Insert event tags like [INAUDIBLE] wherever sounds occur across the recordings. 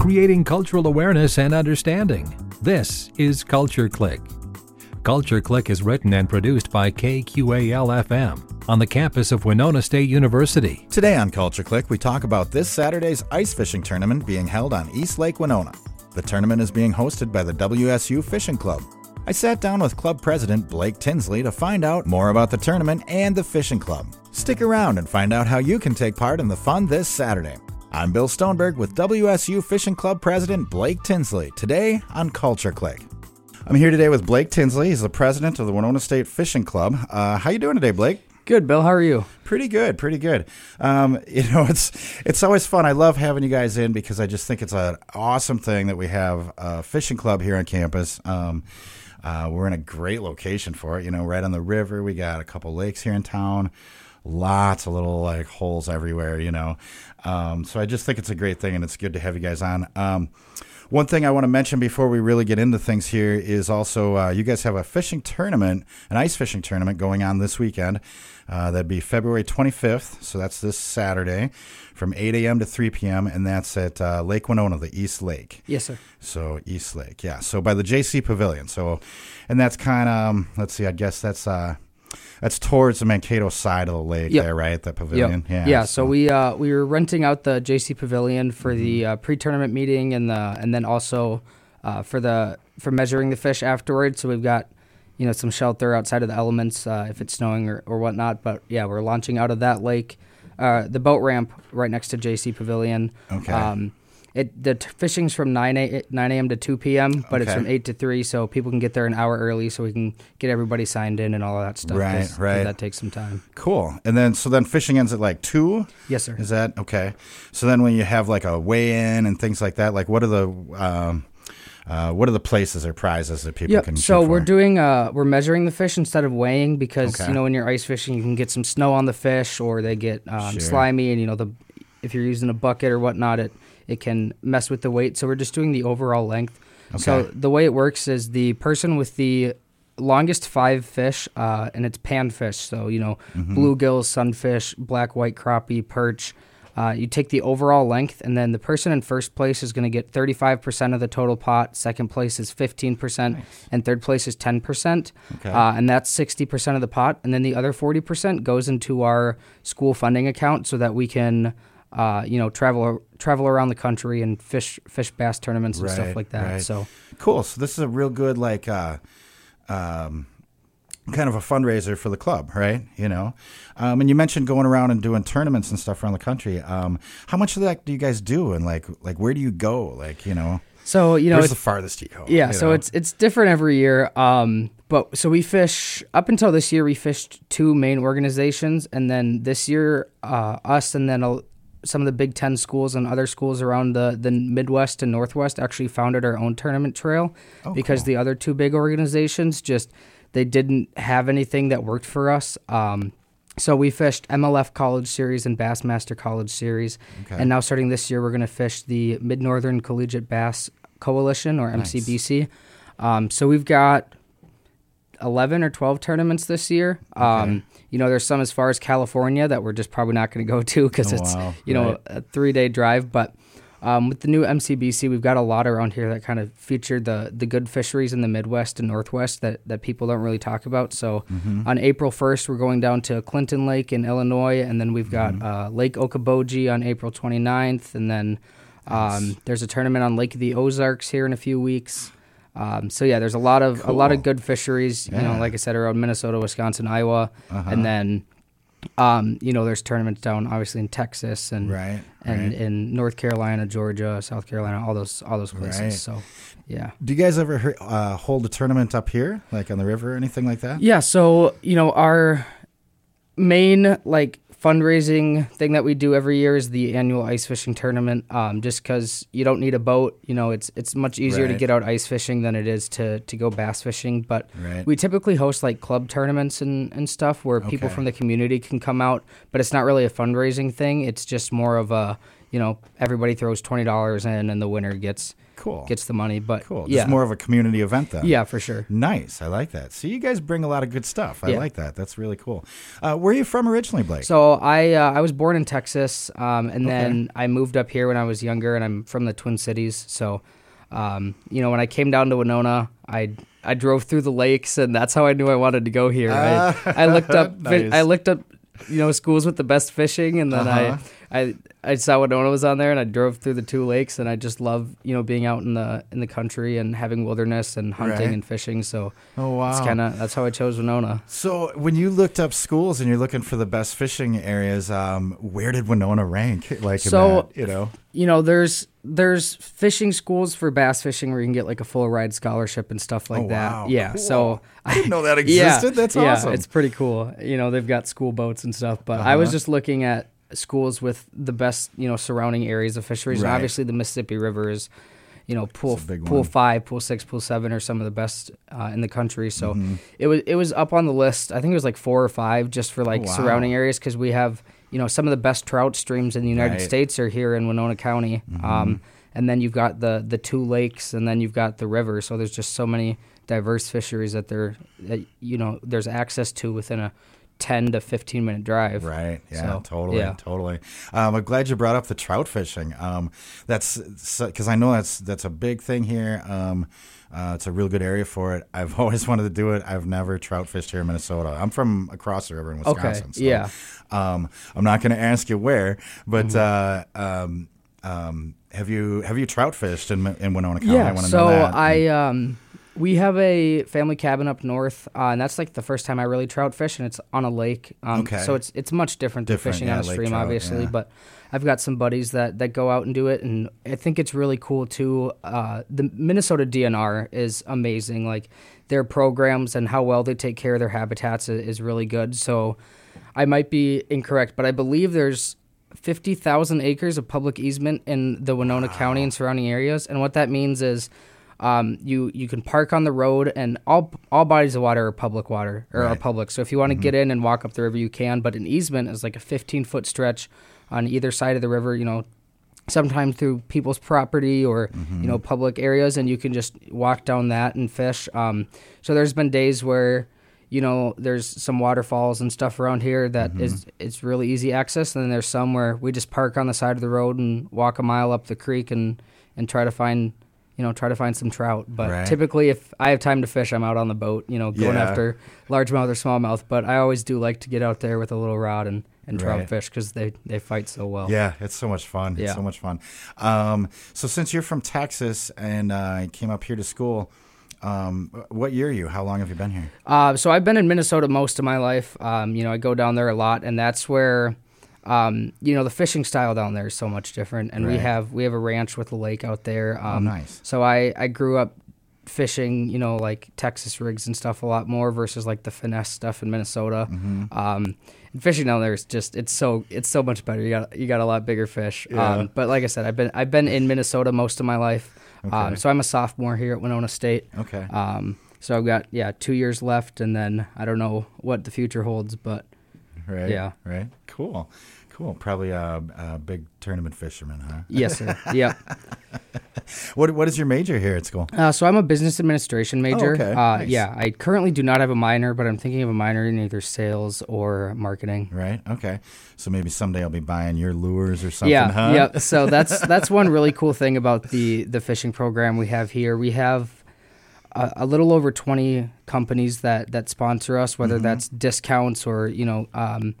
creating cultural awareness and understanding. This is Culture Clique. Culture Clique is written and produced by KQAL FM on the campus of Winona State University. Today on Culture Clique, we talk about this Saturday's ice fishing tournament being held on East Lake Winona. The tournament is being hosted by the WSU Fishing Club. I sat down with club president Blake Tinsley to find out more about the tournament and the fishing club. Stick around and find out how you can take part in the fun this Saturday. I'm Bill Stoneberg with WSU Fishing Club President Blake Tinsley, today on Culture Clique. I'm here today with Blake Tinsley. He's the president of the Winona State Fishing Club. Uh, how you doing today, Blake? Good, Bill. How are you? Pretty good, pretty good. Um, [LAUGHS] you know, it's it's always fun. I love having you guys in because I just think it's an awesome thing that we have a fishing club here on campus. Um, uh, we're in a great location for it. You know, right on the river. We got a couple lakes here in town. Lots of little like holes everywhere. You know, um, so I just think it's a great thing, and it's good to have you guys on. Um, one thing I want to mention before we really get into things here is also uh, you guys have a fishing tournament, an ice fishing tournament going on this weekend. Uh, that'd be February 25th, so that's this Saturday from 8 a.m. to 3 p.m., and that's at uh, Lake Winona, the East Lake. Yes, sir. So East Lake, yeah. So by the JC Pavilion. So, and that's kind of um, let's see, I guess that's uh, that's towards the Mankato side of the lake Yep. there, right? That pavilion. Yep. Yeah. So we uh, we were renting out the JC Pavilion for the uh, pre-tournament meeting and the and then also uh, for the for measuring the fish afterwards. So we've got you know some shelter outside of the elements uh, if it's snowing or, or whatnot. But yeah, we're launching out of that lake, uh, the boat ramp right next to JC Pavilion. Okay. Um, it the t- fishing's from nine a, nine a.m. to two p.m. But it's from eight to three, so people can get there an hour early, so we can get everybody signed in and all of that stuff. Right, 'cause right. That takes some time. Cool. And then so then fishing ends at like two. Yes, sir. Is that okay? So then when you have like a weigh in and things like that, like what are the um, uh, what are the places or prizes that people can? So shoot we're for? doing uh we're measuring the fish instead of weighing because Okay. you know when you're ice fishing you can get some snow on the fish or they get um, Sure. slimy and you know the if you're using a bucket or whatnot it it can mess with the weight. So we're just doing the overall length. Okay. So the way it works is the person with the longest five fish uh, and it's panfish. So you know Mm-hmm. bluegills, sunfish, black white crappie, perch. Uh, you take the overall length, and then the person in first place is going to get 35% of the total pot. Second place is 15%, and third place is 10%. Okay. Uh, and that's 60% of the pot. And then the other 40% goes into our school funding account so that we can, uh, you know, travel travel around the country and fish fish bass tournaments and Right, stuff like that. right. So cool. So this is a real good like uh, um, kind of a fundraiser for the club, right? You know, um, and you mentioned going around and doing tournaments and stuff around the country. Um, how much of that do you guys do, and like like where do you go? Like you know, so you know where's it's, the farthest you go? Yeah, you so know? it's it's different every year. Um, but so we fish up until this year, we fished two main organizations, and then this year, uh, us and then a, some of the Big Ten schools and other schools around the the Midwest and Northwest actually founded our own tournament trail Oh, because the other two big organizations just they didn't have anything that worked for us. Um, so we fished MLF College Series and Bassmaster College Series, Okay. and now starting this year, we're going to fish the Mid Northern Collegiate Bass Coalition or MCBC. Um, so we've got 11 or 12 tournaments this year. Um, you know, there's some as far as California that we're just probably not going [LAUGHS] to go to because Oh, it's, wow. you know, Right. a three day drive. But um, with the new MCBC, we've got a lot around here that kind of feature the, the good fisheries in the Midwest and Northwest that, that people don't really talk about. So Mm-hmm. on April 1st, we're going down to Clinton Lake in Illinois. And then we've got Mm-hmm. uh, Lake Okoboji on April 29th. And then um, there's a tournament on Lake of the Ozarks here in a few weeks. Um, so yeah, there's a lot of a lot of good fisheries. You Yeah. Uh-huh. know, like I said, around Minnesota, Wisconsin, Iowa, and then um, you know there's tournaments down obviously in Texas and Right, and right. in North Carolina, Georgia, South Carolina, all those all those places. Right. So yeah. Do you guys ever uh, hold a tournament up here, like on the river or anything like that? Yeah, so you know our main like fundraising thing that we do every year is the annual ice fishing tournament. Um, just because you don't need a boat, you know, it's it's much easier to get out ice fishing than it is to to go bass fishing. But Right. we typically host like club tournaments and and stuff where people from the community can come out. But it's not really a fundraising thing. It's just more of a you know, everybody throws twenty dollars in, and the winner gets Cool. gets the money. But cool. yeah, Just more of a community event then. yeah, for sure. Nice. I like that. So you guys bring a lot of good stuff. I Yeah. like that. That's really cool. Uh, where are you from originally, Blake? So I uh, I was born in Texas, um, and then I moved up here when I was younger, and I'm from the Twin Cities. So, um, you know, when I came down to Winona, I I drove through the lakes, and that's how I knew I wanted to go here. I, I looked up [LAUGHS] Nice. I looked up you know schools with the best fishing, and then Uh-huh. I I I saw Winona was on there, and I drove through the two lakes, and I just love you know being out in the in the country and having wilderness and hunting Right. and fishing. So oh wow. it's kind of that's how I chose Winona. So when you looked up schools and you're looking for the best fishing areas, um, where did Winona rank? Like in So- that, you know, you know there's there's fishing schools for bass fishing where you can get like a full ride scholarship and stuff like Oh, that wow. yeah Cool. so [LAUGHS] I didn't know that [LAUGHS] yeah, existed. That's yeah, awesome. it's pretty cool you know they've got school boats and stuff but i was Uh-huh. just looking at schools with the best you know surrounding areas of fisheries Right. and obviously the mississippi river is you know pool It's a big pool one. five pool six pool seven are some of the best uh, in the country so Mm-hmm. it was it was up on the list i think it was like four or five just for like Oh, wow. surrounding areas because we have you know some of the best trout streams in the united Right. states are here in winona county um, and then you've got the the two lakes and then you've got the river so there's just so many diverse fisheries that there that you know there's access to within a 10 to 15 minute drive Right. Yeah. So, totally. yeah. Totally. Um, I'm glad you brought up the trout fishing. Um, that's because I know that's that's a big thing here. Um, uh, it's a real good area for it. I've [LAUGHS] always wanted to do it. I've never trout fished here in Minnesota. I'm from across the river in Okay, Wisconsin. so, yeah. Um, I'm not going to ask you where, but Mm-hmm. uh, um, um, have you have you trout fished in, in Winona County? I yeah want to so know that. i um we have a family cabin up north uh, and that's like the first time i really trout fish and it's on a lake um, Okay. so it's it's much different than Different, fishing yeah, on a stream trout, obviously yeah. but i've got some buddies that that go out and do it and i think it's really cool too uh, the minnesota dnr is amazing like their programs and how well they take care of their habitats is, is really good so i might be incorrect but i believe there's 50,000 acres of public easement in the Winona County and surrounding areas. And what that means is um, you you can park on the road, and all all bodies of water are public water or are public. So if you want to get in and walk up the river, you can. But an easement is like a 15 foot stretch on either side of the river. You know, sometimes through people's property or you know public areas, and you can just walk down that and fish. Um, so there's been days where you know there's some waterfalls and stuff around here that is it's really easy access, and then there's some where we just park on the side of the road and walk a mile up the creek and and try to find. You know, try to find some trout. But Right. typically, if I have time to fish, I'm out on the boat. You know, going Yeah. after largemouth or smallmouth. But I always do like to get out there with a little rod and, and trout Right. fish because they, they fight so well. Yeah, it's so much fun. It's so much fun. Um, so since you're from Texas and uh, came up here to school, um, what year are you? How long have you been here? Uh, so I've been in Minnesota most of my life. Um, you know, I go down there a lot, and that's where, um, you know, the fishing style down there is so much different. And we have we have a ranch with a lake out there. Um, nice. So I I grew up fishing, you know, like Texas rigs and stuff a lot more versus like the finesse stuff in Minnesota. Mm-hmm. Um, and fishing down there is just it's so it's so much better. You got you got a lot bigger fish. Yeah. Um, but like I said, I've been I've been in Minnesota most of my life. Okay. Um, so I'm a sophomore here at Winona State. Okay. Um, so I've got yeah two years left, and then I don't know what the future holds, but right. yeah. Right. Cool. Cool. Probably a, a big tournament fisherman, huh? yes, sir. [LAUGHS] yeah. What What is your major here at school? Uh, so I'm a business administration major. okay. Uh, Nice. Yeah, I currently do not have a minor, but I'm thinking of a minor in either sales or marketing. Right. Okay. So maybe someday I'll be buying your lures or something, yeah, huh? yeah. So that's that's one really cool thing about the the fishing program we have here. We have a, a little over 20 companies that that sponsor us, whether Mm-hmm. that's discounts or you know um,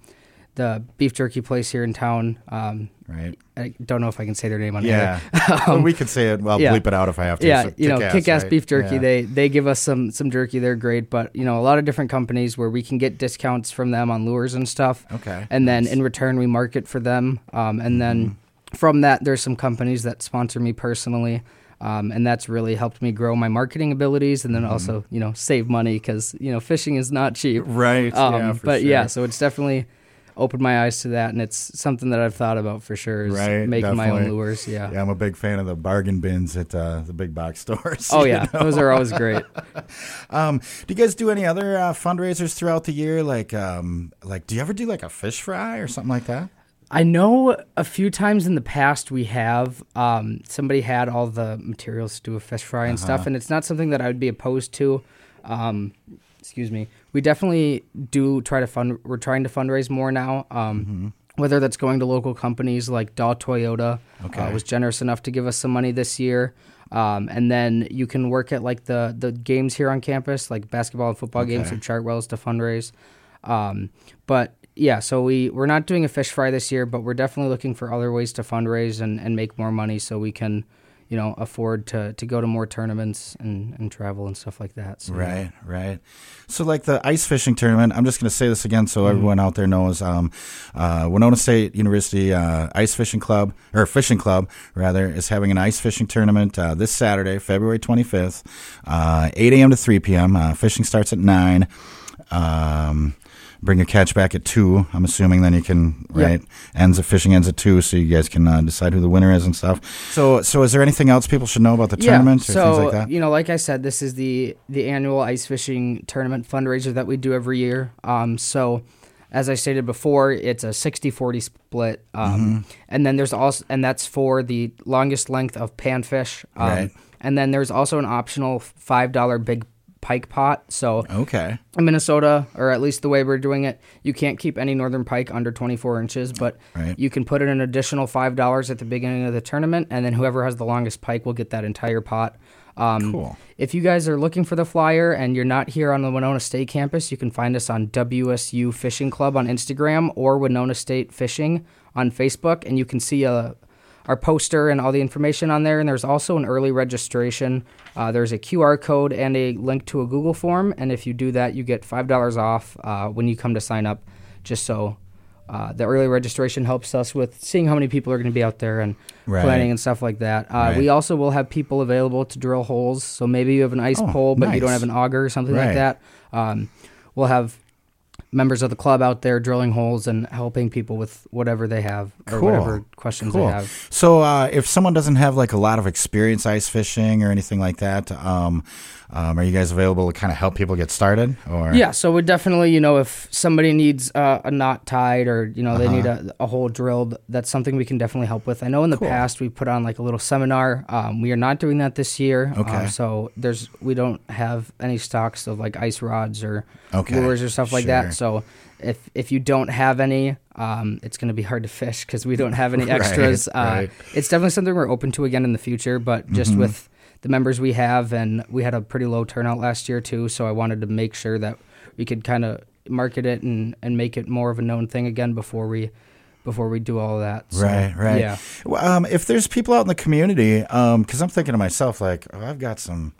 the beef jerky place here in town. Um, Right. I don't know if I can say their name on Yeah. here. [LAUGHS] well, we can say it. Well, yeah. bleep it out if I have to. yeah, So you know, Kick-Ass, kick-ass right? beef jerky. Yeah. They they give us some some jerky. They're great, but you know, a lot of different companies where we can get discounts from them on lures and stuff. Okay. And then in return, we market for them. Um, and then Mm-hmm. from that, there's some companies that sponsor me personally. Um, and that's really helped me grow my marketing abilities, and then Mm-hmm. also, you know, save money because you know fishing is not cheap. Right. Um, yeah. For but sure. yeah, so it's definitely opened my eyes to that, and it's something that I've thought about for sure. Is Right, making my own lures. Yeah. Yeah, I'm a big fan of the bargain bins at uh, the big box [LAUGHS] stores. Oh yeah, know? those are always great. [LAUGHS] Um, do you guys do any other uh, fundraisers throughout the year? Like, um, like, do you ever do like a fish fry or something like that? I know a few times in the past we have um, somebody had all the materials to do a fish fry and Uh-huh. stuff, and it's not something that I would be opposed to. Um, excuse me. We definitely do try to fund. We're trying to fundraise more now. Um, Mm-hmm. Whether that's going to local companies like Dahl Toyota, Okay. uh, was generous enough to give us some money this year. Um, and then you can work at like the the games here on campus, like basketball and football games Okay. at Chartwells to fundraise. Um, but yeah, so we we're not doing a fish fry this year, but we're definitely looking for other ways to fundraise and, and make more money so we can, you know, afford to, to go to more tournaments and, and travel and stuff like that. So, Right, right. So, like the ice fishing tournament, I'm just going to say this again so everyone out there knows. Um, uh, Winona State University uh, Ice Fishing Club, or Fishing Club, rather, is having an ice fishing tournament uh, this Saturday, February 25th, uh, 8 a.m. to 3 p.m. Uh, fishing starts at 9. Um, bring your catch back at 2. I'm assuming then you can, Yep. right? Ends of fishing ends at 2, so you guys can uh, decide who the winner is and stuff. So, so is there anything else people should know about the tournament or so, things like that? you know, like I said, this is the the annual ice fishing tournament fundraiser that we do every year. Um, so as I stated before, it's a 60-40 split. Um, Mm-hmm. and then there's also and that's for the longest length of panfish. Um, Right. and then there's also an optional $5 big pike pot. So Okay. in Minnesota, or at least the way we're doing it, you can't keep any northern pike under 24 inches, but Right. you can put in an additional $5 at the beginning of the tournament, and then whoever has the longest pike will get that entire pot. Um, Cool. If you guys are looking for the flyer and you're not here on the Winona State campus, you can find us on WSU Fishing Club on Instagram or Winona State Fishing on Facebook, and you can see a our poster and all the information on there. And there's also an early registration. Uh, there's a QR code and a link to a Google form. And if you do that, you get five dollars off uh, when you come to sign up. Just so uh, the early registration helps us with seeing how many people are going to be out there and Right. planning and stuff like that. Uh, Right. We also will have people available to drill holes. So maybe you have an ice Oh, pole, but you don't have an auger or something Right. like that. Um, we'll have members of the club out there drilling holes and helping people with whatever they have or Cool. whatever questions Cool. they have. So, uh, if someone doesn't have like a lot of experience ice fishing or anything like that, um, um, are you guys available to kind of help people get started? Or Yeah, so we definitely, you know, if somebody needs uh, a knot tied or you know they need Uh-huh. a, a hole drilled, that's something we can definitely help with. I know in the Cool. past we put on like a little seminar. Um, we are not doing that this year. uh, Okay. so there's we don't have any stocks of like ice rods or Okay, lures or stuff like sure. that. So if if you don't have any, um, it's going to be hard to fish because we don't have any [LAUGHS] Right, extras. uh, right. It's definitely something we're open to again in the future, but just Mm-hmm. with the members we have, and we had a pretty low turnout last year too. So I wanted to make sure that we could kind of market it and, and make it more of a known thing again before we before we do all that. So, Right, right. Yeah. Well, Um, if there's people out in the community, because I'm thinking to myself, like, oh, I've got some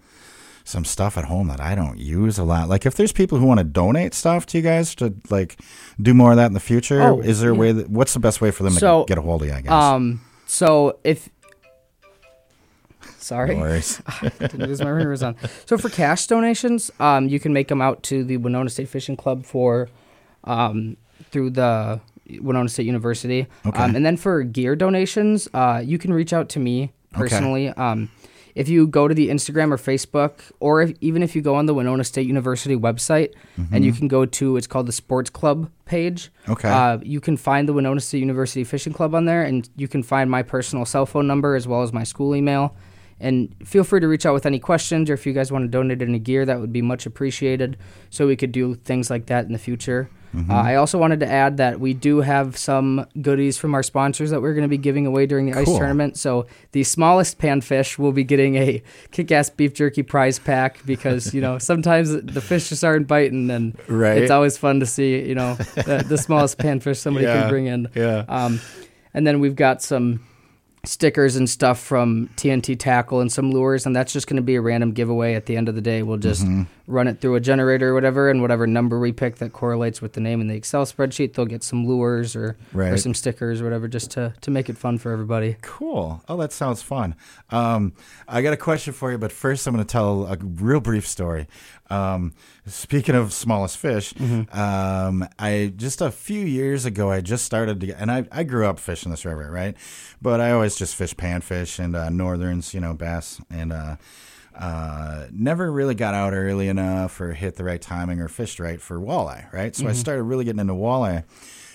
some stuff at home that I don't use a lot. Like, if there's people who want to donate stuff to you guys to like do more of that in the future, Oh, is there a way that what's the best way for them So, to get a hold of you? I guess. Um. So if sorry. no worries. [LAUGHS] Didn't lose my ringers on. So for cash donations, um, you can make them out to the Winona State Fishing Club for, um, through the Winona State University. Okay. Um, and then for gear donations, uh, you can reach out to me personally. Um, if you go to the Instagram or Facebook, or if, even if you go on the Winona State University website, and you can go to it's called the Sports Club page. Okay. Uh, you can find the Winona State University Fishing Club on there, and you can find my personal cell phone number as well as my school email. And feel free to reach out with any questions, or if you guys want to donate any gear, that would be much appreciated. So we could do things like that in the future. Uh, I also wanted to add that we do have some goodies from our sponsors that we're going to be giving away during the ice tournament. So the smallest panfish will be getting a kick-ass beef jerky prize pack because you know [LAUGHS] sometimes the fish just aren't biting, and Right. it's always fun to see you know the, the smallest [LAUGHS] panfish somebody Yeah, can bring in. yeah. Um, and then we've got some stickers and stuff from TNT Tackle and some lures, and that's just going to be a random giveaway at the end of the day. We'll just Mm-hmm. run it through a generator or whatever, and whatever number we pick that correlates with the name in the Excel spreadsheet, they'll get some lures or, or some stickers or whatever, just to, to make it fun for everybody. Cool. Oh, that sounds fun. Um, I got a question for you, but first I'm going to tell a real brief story. Um, speaking of smallest fish, um, I just a few years ago I just started to, and I, I grew up fishing this river, right? But I always just fish panfish and uh, northerns, you know, bass, and uh, uh, never really got out early enough or hit the right timing or fished right for walleye, right? So I started really getting into walleye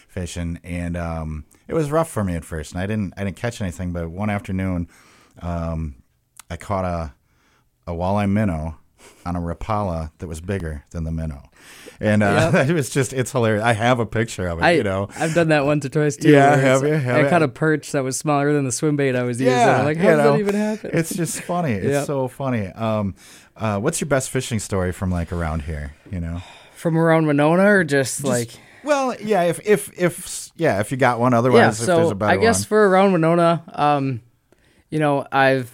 fishing, and um, it was rough for me at first, and I didn't I didn't catch anything. But one afternoon, um, I caught a a walleye minnow on a rapala that was bigger than the minnow, and uh, Yep. [LAUGHS] it was just it's hilarious. I have a picture of it, I, you know. I've done that once or twice too. Yeah, have you? Have I you? caught a perch that was smaller than the swim bait I was using. I'm like, how know, that even happen? It's just funny. [LAUGHS] It's Yep. so funny. Um, uh, what's your best fishing story from like around here? You know. From around Winona or just, like Well, yeah. If if if yeah, if you got one. Otherwise, yeah, if there's so a better I guess one. for around Winona, um, you know, I've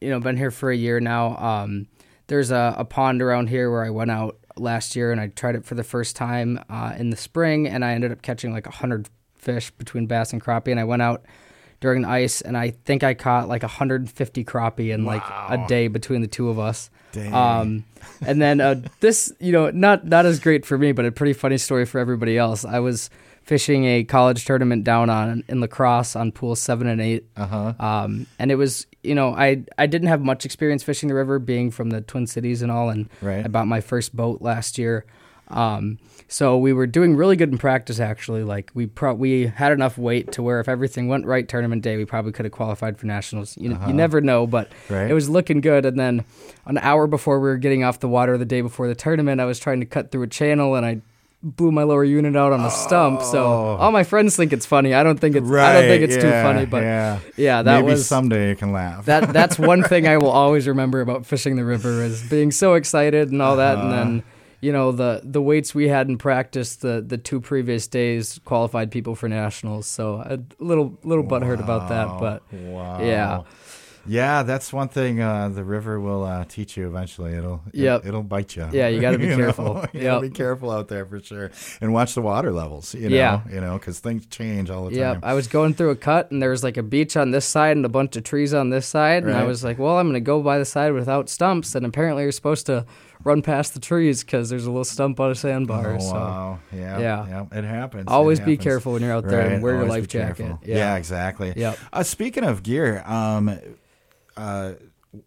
you know been here for a year now. Um, there's a, a pond around here where I went out last year and I tried it for the first time uh, in the spring, and I ended up catching like a hundred fish between bass and crappie. And I went out during the ice, and I think I caught like 150 crappie in like a day between the two of us. Dang. Um, and then uh, this, you know, not not as great for me, but a pretty funny story for everybody else. I was fishing a college tournament down on in La Crosse on pools seven and eight, Uh-huh. um, and it was, you know, I I didn't have much experience fishing the river, being from the Twin Cities and all, and Right. I bought my first boat last year. Um, so we were doing really good in practice. Actually, like we pro- we had enough weight to where if everything went right, tournament day, we probably could have qualified for nationals. You, you never know, but Uh-huh. Right. it was looking good. And then an hour before we were getting off the water the day before the tournament, I was trying to cut through a channel and I blew my lower unit out on a stump. So all my friends think it's funny. I don't think it's I don't think Oh. Right, it's too funny, but yeah, yeah, that was maybe was someday you can laugh. that that's [LAUGHS] one thing I will always remember about fishing the river is being so excited and all that, and Uh-huh. then you know the the weights we had in practice the the two previous days qualified people for nationals. So a little little butthurt about that, but wow. yeah. Yeah, that's one thing uh, the river will uh, teach you eventually. It'll it, Yep. it'll bite you. Yeah, you gotta be [LAUGHS] know? careful. [LAUGHS] You gotta be careful out there for sure, and watch the water levels. You know, Yeah. you know, because things change all the Yeah, time. I was going through a cut and there was like a beach on this side and a bunch of trees on this side, and I was like, "Well, I'm gonna go by the side without stumps." And apparently, you're supposed to run past the trees because there's a little stump on a sandbar. Oh, so wow. Yeah. Yeah. Yeah. It happens. It always be careful when you're out there Right, and wear your life jacket. Yeah. Yeah, exactly. Yep. Uh, speaking of gear, um, uh,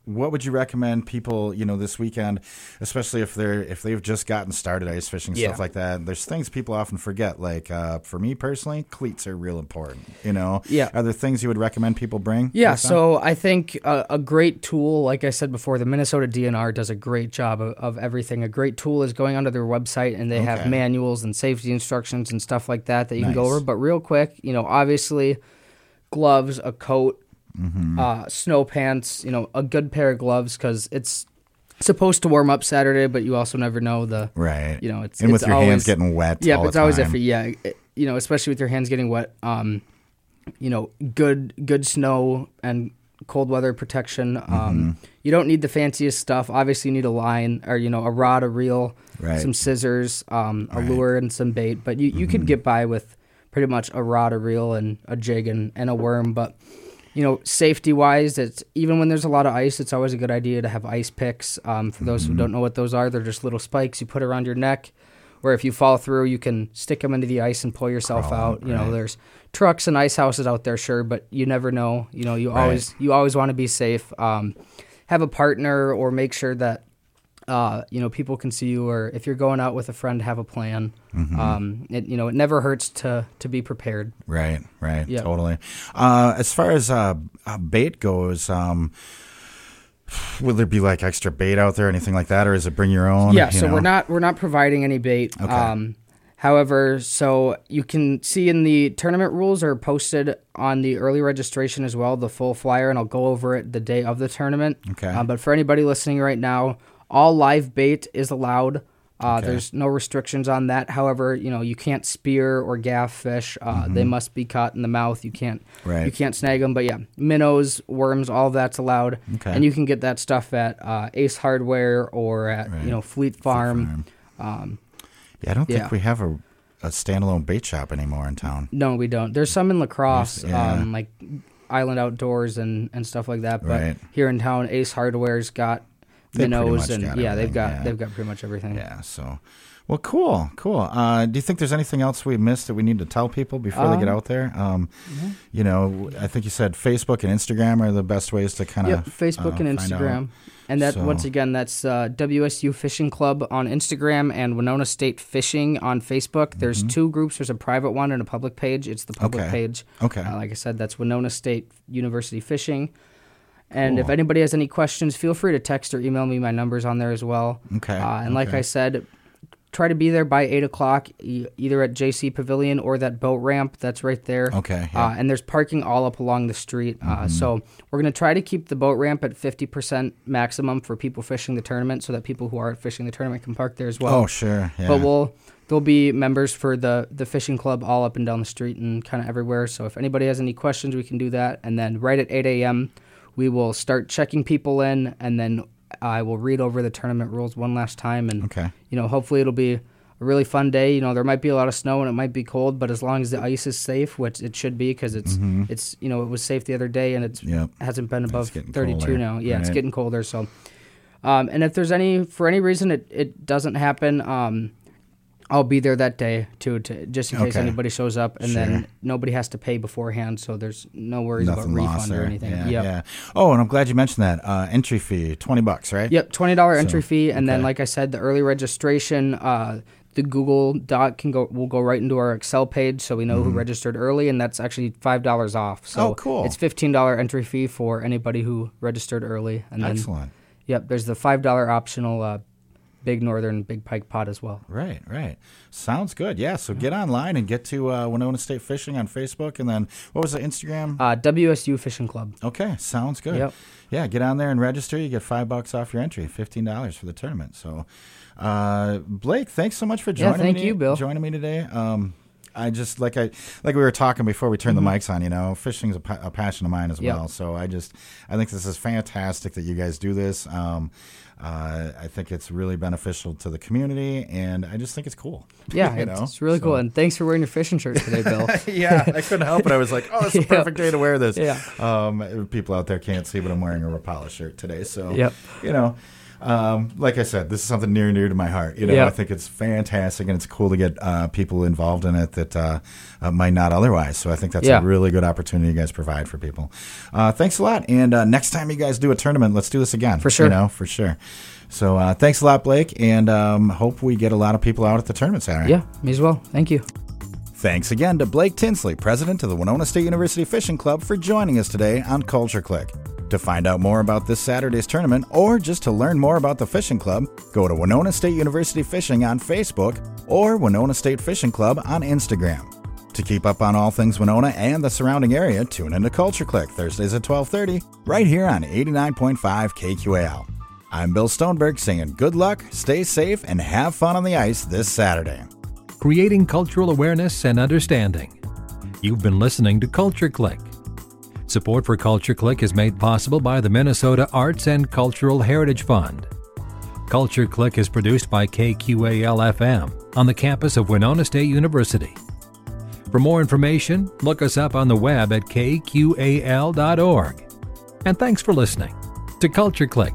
what would you recommend people, you know, this weekend, especially if they're if they've just gotten started ice fishing Yeah. stuff like that? There's things people often forget. Like uh, for me personally, cleats are real important. You know, Yeah. Are there things you would recommend people bring? Yeah, so I think a, a great tool, like I said before, the Minnesota DNR does a great job of, of everything. A great tool is going onto their website and they have manuals and safety instructions and stuff like that that you can go over. But real quick, you know, obviously, gloves, a coat, Mm-hmm. uh, snow pants, you know, a good pair of gloves because it's supposed to warm up Saturday, but you also never know the right. you know, it's and with your always, hands getting wet. Yeah, all it's always iffy. Yeah, it- you know, especially with your hands getting wet. Um, you know, good good snow and cold weather protection. Mm-hmm. Um, you don't need the fanciest stuff. Obviously, you need a line or you know a rod, a reel, Right. some scissors, um, a Right. lure, and some bait. But you you could get by with pretty much a rod, a reel, and a jig and, and a worm. But you know, safety wise, it's even when there's a lot of ice, it's always a good idea to have ice picks. Um, for those who don't know what those are, they're just little spikes you put around your neck, where if you fall through, you can stick them into the ice and pull yourself Crawl out. out, You know, there's trucks and ice houses out there, sure, but you never know. You know, you Right. always you always want to be safe. Um, have a partner or make sure that uh, you know people can see you, or if you're going out with a friend, have a plan. Mm-hmm. Um, it, you know, it never hurts to to be prepared. Right, right, Yeah. totally. Uh, as far as uh, uh, bait goes, um, will there be like extra bait out there, anything like that, or is it bring your own? Yeah, you so know? we're not we're not providing any bait. Okay. Um, however, so you can see in the tournament rules are posted on the early registration as well, the full flyer, and I'll go over it the day of the tournament. Okay. Uh, but for anybody listening right now, all live bait is allowed. Uh, Okay. There's no restrictions on that. However, you know you can't spear or gaff fish. Uh, They must be caught in the mouth. You can't Mm-hmm. Right. you can't snag them. But yeah, minnows, worms, all that's allowed. Okay. And you can get that stuff at uh, Ace Hardware or at Right. you know Fleet Farm. Um, Yeah, I don't Yeah. think we have a, a standalone bait shop anymore in town. no, we don't. There's some in La Crosse, yeah. um, like Island Outdoors and, and stuff like that. But Right. here in town, Ace Hardware's got minnows and got yeah, they've got yeah. they've got pretty much everything. Yeah, so Well, cool, cool. Uh, do you think there's anything else we missed that we need to tell people before they get Um, out there? Um, You know, I think you said Facebook and Instagram are the best ways to kind of Yep, Facebook and. Instagram. And that So- once again, that's uh, WSU Fishing Club on Instagram and Winona State Fishing on Facebook. There's two groups. There's a private one and a public page. It's the public Mm-hmm. Okay. page. Okay. Uh, like I said, that's Winona State University Fishing. And if anybody has any questions, feel free to text or email me. My number's on there as well. Okay, Uh, and like. I said, try to be there by eight o'clock, e- either at JC Pavilion or that boat ramp that's right there. Okay, Uh, yeah. Mm-hmm. and there's parking all up along the street. Uh, so we're gonna try to keep the boat ramp at fifty percent maximum for people fishing the tournament, so that people who aren't fishing the tournament can park there as well. oh, sure. Yeah. But we'll there'll be members for the the fishing club all up and down the street and kind of everywhere. So if anybody has any questions, we can do that. And then right at eight a.m. we will start checking people in, and then I will read over the tournament rules one last time. And Okay. you know, hopefully it'll be a really fun day. You know, there might be a lot of snow and it might be cold, but as long as the ice is safe, which it should be, because it's it's you know it was safe the other day and Mm-hmm. Yep. hasn't been above 32 colder, now. Yeah, it's getting colder. So, um, and if there's any for any reason it, it doesn't happen, um, I'll be there that day too, to just in case Okay. anybody shows up, and Sure. then nobody has to pay beforehand, so there's no worries Nothing about lost refund there. or anything. Yeah, Yep. yeah. Oh, and I'm glad you mentioned that. Uh, entry fee, 20 bucks, right? Yep, twenty dollar entry fee, and then okay. like I said, the early registration, uh, the Google Doc can go will go right into our Excel page, so we know who registered early, and that's actually five dollars off. So Mm-hmm. Oh, cool. It's fifteen dollar entry fee for anybody who registered early, and then Excellent. yep, there's the five dollar optional uh, Big Northern Big Pike pot as well. Right, right. Sounds good. Yeah, so get online and get to uh, Winona State Fishing on Facebook. And then, what was the Instagram? Uh, WSU Fishing Club. Okay, sounds good. Yep. Yeah, get on there and register. You get five bucks off your entry, fifteen dollars for the tournament. So, uh, Blake, thanks so much for joining. Yeah, thank me. you, Bill. Joining me today. Um, I just like I like we were talking before we turned Mm-hmm. the mics on. You know, fishing's a, pa- a passion of mine as Yep. well. So I just I think this is fantastic that you guys do this. Um, uh, I think it's really beneficial to the community, and I just think it's cool. [LAUGHS] Yeah, you it's, know? it's really cool, and thanks for wearing your fishing shirt today, [LAUGHS] Bill. yeah, I couldn't help it. I was like, oh, this is [LAUGHS] a perfect day to wear this. Yeah. Um, people out there can't see, but I'm wearing a Rapala shirt today. So, Yep. you know, um, like I said, this is something near and dear to my heart. You know, Yep. I think it's fantastic and it's cool to get uh, people involved in it that uh, uh, might not otherwise. So I think that's Yeah. a really good opportunity you guys provide for people. Uh, thanks a lot. And uh, next time you guys do a tournament, let's do this again. For sure. You know, for sure. So uh, thanks a lot, Blake, and um, hope we get a lot of people out at the tournament Saturday. yeah, me as well. Thank you. Thanks again to Blake Tinsley, president of the Winona State University Fishing Club, for joining us today on Culture Clique. To find out more about this Saturday's tournament or just to learn more about the fishing club, go to Winona State University Fishing on Facebook or Winona State Fishing Club on Instagram. To keep up on all things Winona and the surrounding area, tune into Culture Clique Thursdays at 12:30 right here on 89.5 KQAL. I'm Bill Stoneberg saying good luck, stay safe, and have fun on the ice this Saturday. creating cultural awareness and understanding. You've been listening to Culture Clique. Support for Culture Clique is made possible by the Minnesota Arts and Cultural Heritage Fund. Culture Clique is produced by KQAL FM on the campus of Winona State University. For more information, look us up on the web at kqal.org. And thanks for listening to Culture Click.